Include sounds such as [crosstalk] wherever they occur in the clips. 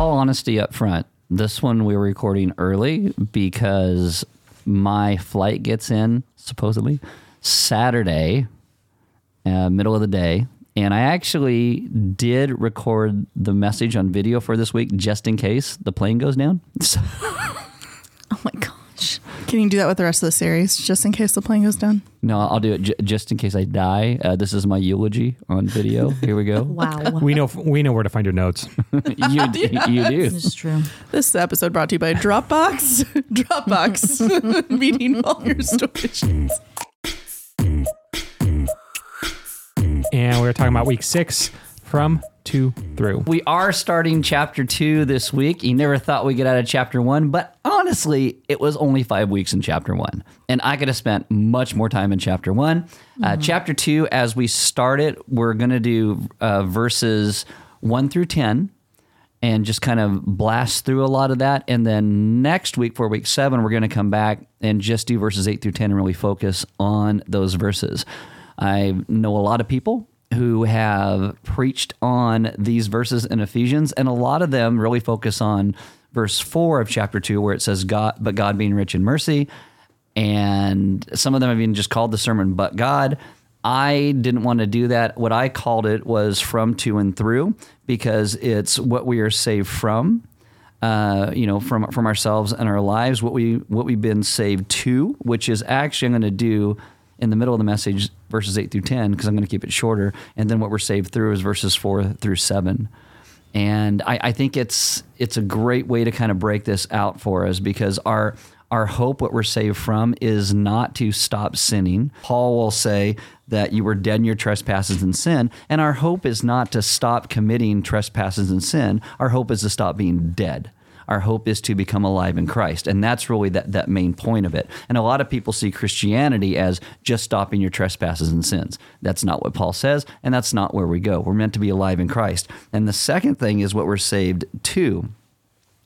all honesty up front, this one we were recording early because my flight gets in supposedly Saturday, uh, middle of the day. And I actually did record the message on video for this week just in case the plane goes down. [laughs] So, Oh my gosh. Can you do that with the rest of the series, just in case the plane goes down? no, I'll do it j- just in case I die. Uh, this is my eulogy on video. Here we go. [laughs] Wow. We know we know where to find your notes. [laughs] you, d- [laughs] you do. This is true. This episode brought to you by Dropbox. Dropbox. Meeting all your storage. And we are talking about week six from to through. We are starting chapter two this week. You never thought we'd get out of chapter one, but honestly, it was only five weeks in chapter one. And I could have spent much more time in chapter one. Uh, chapter two, as we start it, we're going to do uh, verses one through 10 and just kind of blast through a lot of that. And then next week, for week seven, we're going to come back and just do verses eight through 10 and really focus on those verses. I know a lot of people who have preached on these verses in Ephesians, and a lot of them really focus on verse four of chapter two, where it says, God, but God being rich in mercy. And some of them have even just called the sermon, but God. I didn't want to do that. What I called it was from to and through because it's what we are saved from, uh, you know, from from ourselves and our lives. What we what we've been saved to, which is actually I'm going to do in the middle of the message, verses eight through ten, because I'm going to keep it shorter. And then what we're saved through is verses four through seven. And I, I think it's it's a great way to kind of break this out for us because our our hope, what we're saved from, is not to stop sinning. Paul will say that you were dead in your trespasses and sin, and our hope is not to stop committing trespasses and sin. Our hope is to stop being dead. Our hope is to become alive in Christ. And that's really that, that main point of it. And a lot of people see Christianity as just stopping your trespasses and sins. That's not what Paul says, and that's not where we go. We're meant to be alive in Christ. And the second thing is what we're saved to.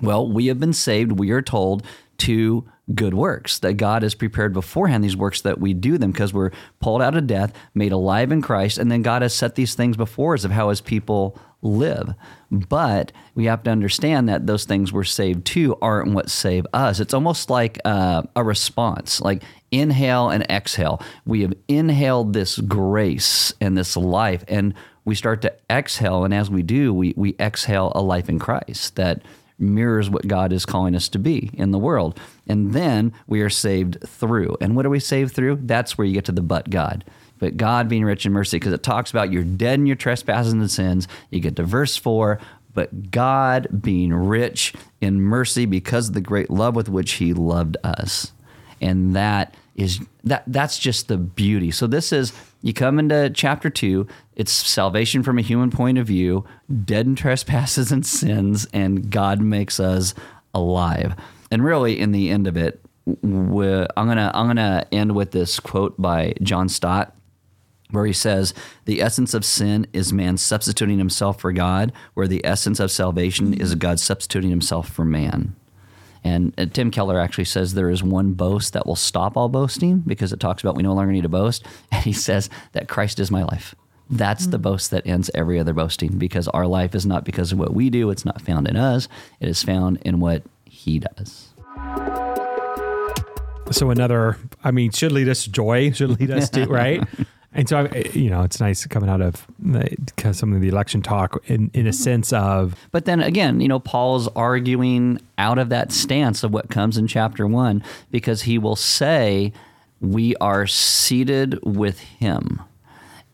Well, we have been saved, we are told, to good works that God has prepared beforehand these works that we do them because we're pulled out of death, made alive in Christ, and then God has set these things before us of how his people live. But we have to understand that those things we're saved to aren't what save us. It's almost like uh, a response, like inhale and exhale. We have inhaled this grace and this life, and we start to exhale. And as we do, we, we exhale a life in Christ that mirrors what God is calling us to be in the world. And then we are saved through. And what are we saved through? That's where you get to the but God. But God being rich in mercy, because it talks about you're dead in your trespasses and sins. You get to verse four, but God being rich in mercy because of the great love with which he loved us. And that is that that's just the beauty. So this is you come into chapter 2, it's salvation from a human point of view, dead in trespasses and sins and God makes us alive. And really in the end of it, I'm going to I'm going to end with this quote by John Stott where he says, The essence of sin is man substituting himself for God, where the essence of salvation is God substituting himself for man. And uh, Tim Keller actually says there is one boast that will stop all boasting because it talks about we no longer need to boast. [laughs] And he says that Christ is my life. That's the boast that ends every other boasting because our life is not because of what we do, it's not found in us, it is found in what he does. So another, I mean, should lead us to joy, should lead us to [laughs] right. And so, I- you know, it's nice coming out of uh, some of the election talk in, in a mm-hmm. sense of But then again, you know, Paul's arguing out of that stance of what comes in chapter one because he will say, We are seated with him.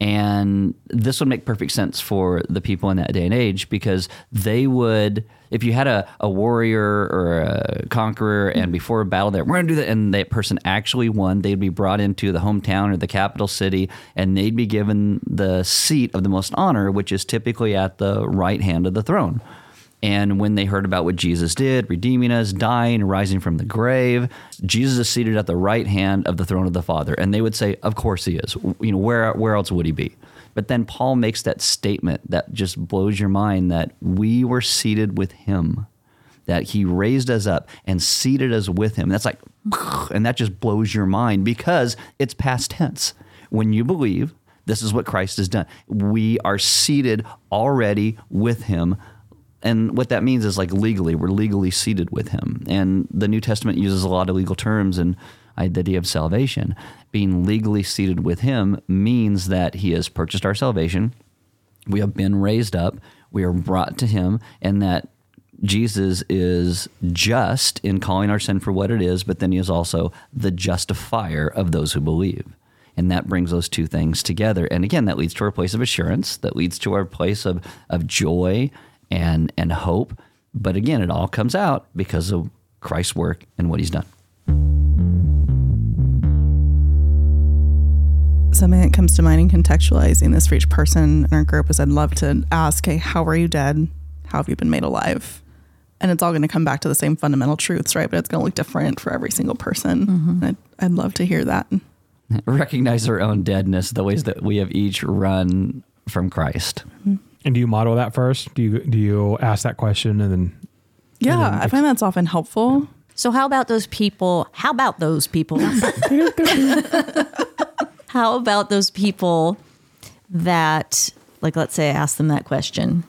And this would make perfect sense for the people in that day and age because they would, if you had a, a warrior or a conqueror and mm-hmm. before a battle that we're going to do that, and that person actually won, they'd be brought into the hometown or the capital city and they'd be given the seat of the most honor, which is typically at the right hand of the throne. And when they heard about what Jesus did, redeeming us, dying, rising from the grave, Jesus is seated at the right hand of the throne of the Father. And they would say, Of course he is. You know, where where else would he be? But then Paul makes that statement that just blows your mind that we were seated with him. That he raised us up and seated us with him. That's like [laughs] and that just blows your mind because it's past tense. When you believe, this is what Christ has done. We are seated already with him and what that means is like legally, we're legally seated with Him. And the New Testament uses a lot of legal terms and idea of salvation. Being legally seated with Him means that He has purchased our salvation. We have been raised up. We are brought to Him, and that Jesus is just in calling our sin for what it is, but then He is also the justifier of those who believe. And that brings those two things together. And again, that leads to our place of assurance, that leads to our place of, of joy and, and hope. But again, it all comes out because of Christ's work and what he's done. Something that comes to mind in contextualizing this for each person in our group is I'd love to ask, hey, how are you dead? How have you been made alive? And it's all going to come back to the same fundamental truths, right? But it's going to look different for every single person. Mm-hmm. I'd, I'd love to hear that. [laughs] Recognize our own deadness, the ways that we have each run from Christ. Mm-hmm. And do you model that first? Do you do you ask that question and then Yeah, I find that's often helpful. So how about those people? How about those people? [laughs] how about those people that, like, let's say I ask them that question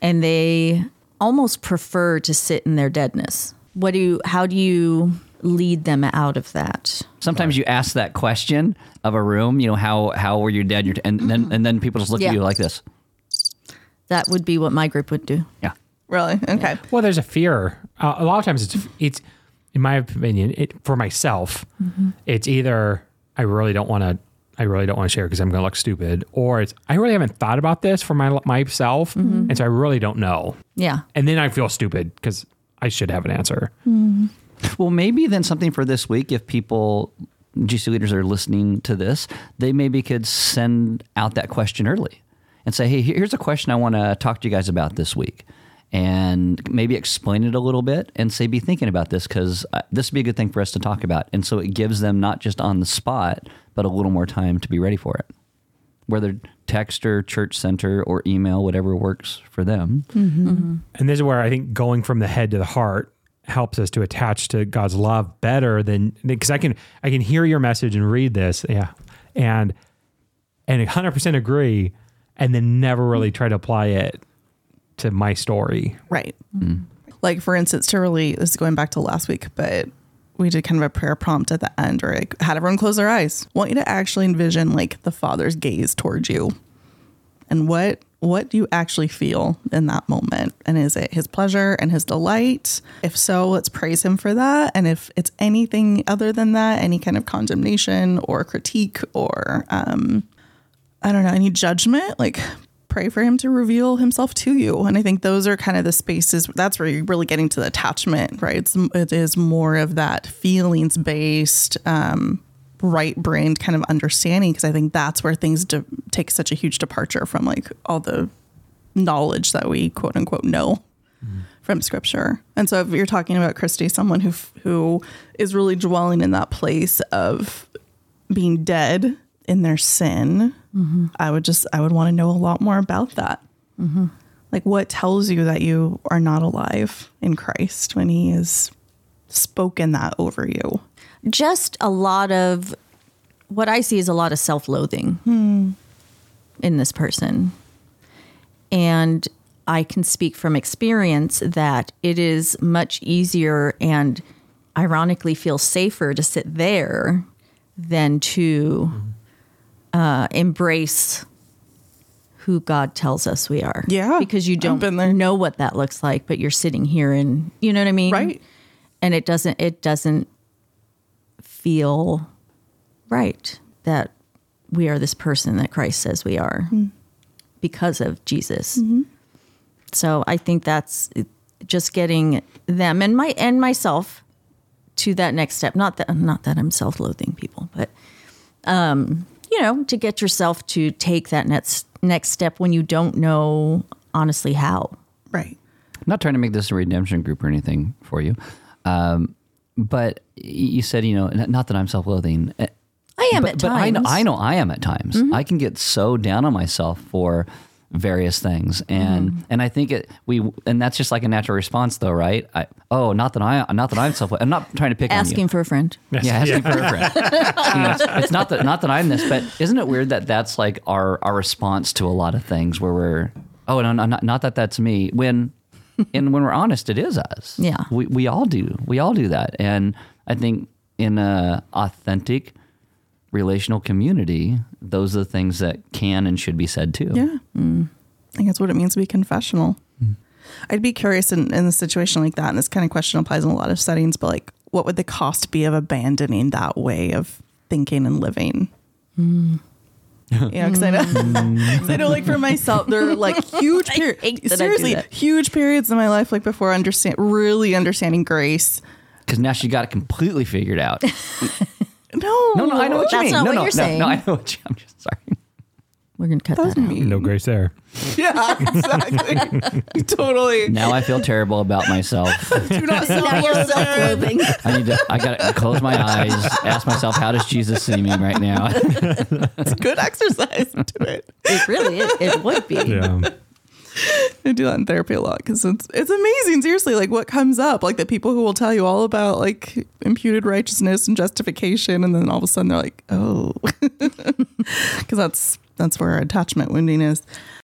and they almost prefer to sit in their deadness. What do you, how do you lead them out of that? Sometimes you ask that question of a room, you know, how how were you dead? You're- And then and then people just look Yeah. at you like this. That would be what my group would do. Yeah. Really? Okay. Well, there's a fear. Uh, a lot of times, it's it's in my opinion, it for myself. Mm-hmm. It's either I really don't want to, I really don't want to share because I'm going to look stupid, or it's I really haven't thought about this for my myself, mm-hmm. and so I really don't know, Yeah. and then I feel stupid because I should have an answer. Mm-hmm. Well, maybe then something for this week, if people, GC leaders are listening to this, they maybe could send out that question early and say, hey, here's a question I want to talk to you guys about this week. And maybe explain it a little bit and say, be thinking about this because uh, this would be a good thing for us to talk about. And so it gives them not just on the spot, but a little more time to be ready for it. Whether text or church center or email, whatever works for them. Mm-hmm. Mm-hmm. And this is where I think going from the head to the heart helps us to attach to God's love better than because I can I can hear your message and read this, yeah, and and 100% agree, and then never really try to apply it to my story. Right. Like for instance, to really this is going back to last week, but we did kind of a prayer prompt at the end where I had everyone close their eyes. Want you to actually envision like the father's gaze towards you. And what what do you actually feel in that moment? And is it his pleasure and his delight? If so, let's praise him for that. And if it's anything other than that, any kind of condemnation or critique or um, I don't know, any judgment, like pray for him to reveal himself to you. And I think those are kind of the spaces that's where you're really getting to the attachment, right? It's, it is more of that feelings based, um, right brained kind of understanding. Cause I think that's where things de- take such a huge departure from like all the knowledge that we quote unquote know from scripture. And so if you're talking about Christy, someone who, who is really dwelling in that place of being dead in their sin, mm-hmm. I would just I would want to know a lot more about that. Mm-hmm. Like what tells you that you are not alive in Christ when He has spoken that over you. just a lot of what I see is a lot of self loathing hmm. in this person. And I can speak from experience that it is much easier and ironically feels safer to sit there than to mm-hmm. Uh, embrace who God tells us we are. Yeah, Because you don't know what that looks like, but you're sitting here and you know what I mean? Right. and it doesn't it doesn't feel right that we are this person that Christ says we are because of Jesus. So I think that's just getting them and my and myself to that next step. Not that not that I'm self-loathing people, but um, you know, to get yourself to take that next next step when you don't know honestly how. Right. I'm not trying to make this a redemption group or anything for you. Um, but you said, you know, not that I'm self loathing. I am but, at but I know, times. I know I am at times. I can get so down on myself for various things, and mm-hmm. and I think it we and that's just like a natural response, though, right? I, oh, not that I not that I'm self. I'm not trying to pick on you. asking for a friend. Yeah, asking for a friend. [laughs] You know, it's, it's not that not that I'm this, but isn't it weird that that's like our our response to a lot of things where we're oh no, no not not that that's me when and when we're honest, it is us. Yeah. we we all do. We all do that, and I think in a authentic relational community, those are the things that can and should be said too. Yeah. Mm. I think that's what it means to be confessional. Mm. I'd be curious in, in a situation like that, and this kind of question applies in a lot of settings, but like, what would the cost be of abandoning that way of thinking and living? Mm. Yeah, because I know, [laughs] 'cause I know, like for myself, there are like [laughs] huge periods. that I do Seriously, huge periods in my life, like before understand, really understanding grace. [laughs] because now she got it completely figured out. No, No, no, I know what you That's mean. not no, what no, you're no, saying. no, I know what you. I'm just sorry. We're gonna cut That that, out. mean. No grace there. [laughs] Yeah, exactly. [laughs] totally. Now I feel terrible about myself. [laughs] Do not Now you're self-loathe. self-loathing. I need to. I got to close my eyes. Ask myself, how does Jesus see me right now? It's good exercise. To do it. It really is. It would be. Yeah. [laughs] I do that in therapy a lot because it's it's amazing. Seriously, like what comes up, like the people who will tell you all about like imputed righteousness and justification, and then all of a sudden they're like, oh, [laughs] because that's that's where attachment wounding is.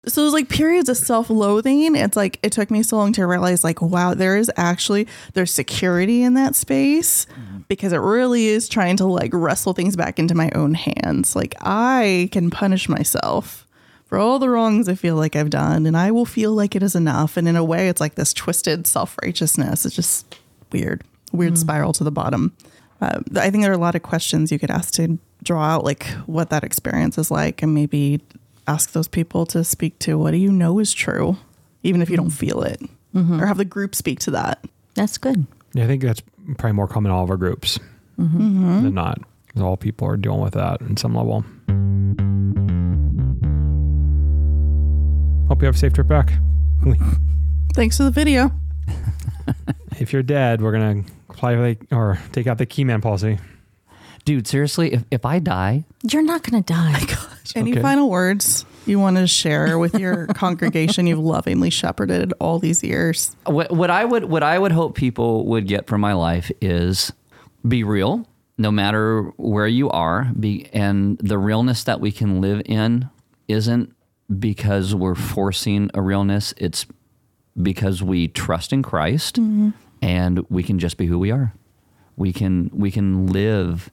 So there's like periods of self-loathing. It's like it took me so long to realize, like, wow, there is actually there's security in that space mm-hmm. because it really is trying to like wrestle things back into my own hands. Like I can punish myself for all the wrongs I feel like I've done, and I will feel like it is enough. And in a way, it's like this twisted self righteousness. It's just weird, weird mm. spiral to the bottom. Uh, I think there are a lot of questions you could ask to draw out like what that experience is like, and maybe ask those people to speak to what do you know is true, even if you don't mm. feel it, mm-hmm. or have the group speak to that. That's good. Yeah, I think that's probably more common in all of our groups mm-hmm. Mm-hmm. than not. 'Cause all people are dealing with that in some level. Hope you have a safe trip back. [laughs] Thanks for the video. [laughs] if you're dead, we're gonna apply the, or take out the key man policy. Dude, seriously, if, if I die, You're not gonna die. [laughs] Any Okay. final words you want to share with your congregation you've lovingly shepherded all these years? what, what I would what I would hope people would get from my life is be real, no matter where you are. Be and the realness that we can live in isn't because we're forcing a realness. It's because we trust in Christ mm-hmm. and we can just be who we are. We can we can live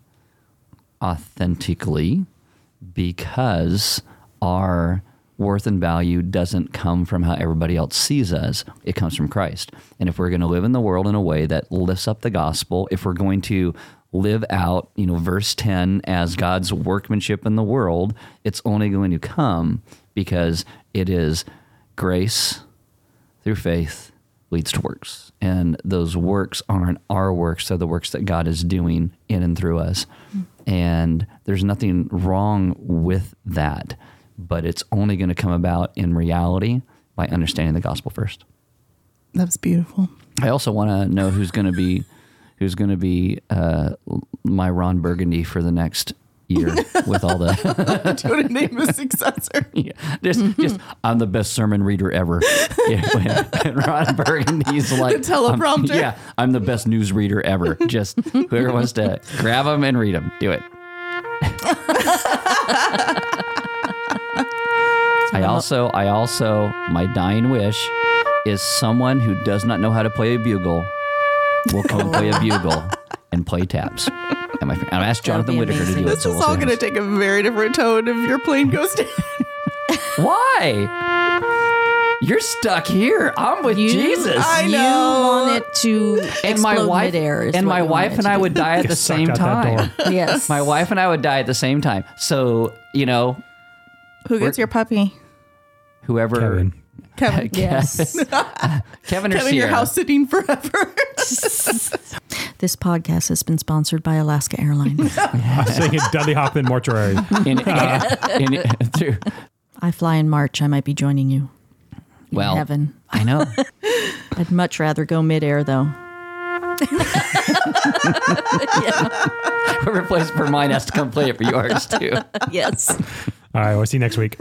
authentically because our worth and value doesn't come from how everybody else sees us. It comes from Christ. And if we're going to live in the world in a way that lifts up the gospel, if we're going to live out, you know, verse 10 as God's workmanship in the world, it's only going to come because it is grace through faith leads to works. And those works aren't our works, they're the works that God is doing in and through us. And there's nothing wrong with that, but it's only going to come about in reality by understanding the gospel first. That's beautiful. I also want to know who's going to be who's going to be uh, my Ron Burgundy for the next year with all the [laughs] Do to name a successor. [laughs] Yeah, just, just I'm the best sermon reader ever. [laughs] Yeah, when Ron Burgundy's like The teleprompter. I'm- yeah, I'm the best news reader ever. Just whoever wants to grab them and read them, do it. I also, I also, my dying wish is someone who does not know how to play a bugle will come and play a bugle and play taps. And my, I asked Jonathan be Whitaker to do amazing. it. This so is we'll all going to take a very different tone if your plane goes down. [laughs] Why? You're stuck here. I'm with You- Jesus. I you know. want it to and my explode wife midair is and my wife and I do. would die at the same time. [laughs] Yes. My wife and I would die at the same time. So you know, Who gets your puppy? whoever Kevin. [laughs] Kevin. Yes. [laughs] Kevin or Kevin, your house sitting forever. [laughs] this podcast has been sponsored by Alaska Airlines. Saying it, Dudley Hoffman mortuary. In, in, in, through, I fly in March. I might be joining you in well, heaven. I know. I'd much rather go midair though. Whoever plays for mine has to come play it for yours too. Yes. All right, we'll see you next week.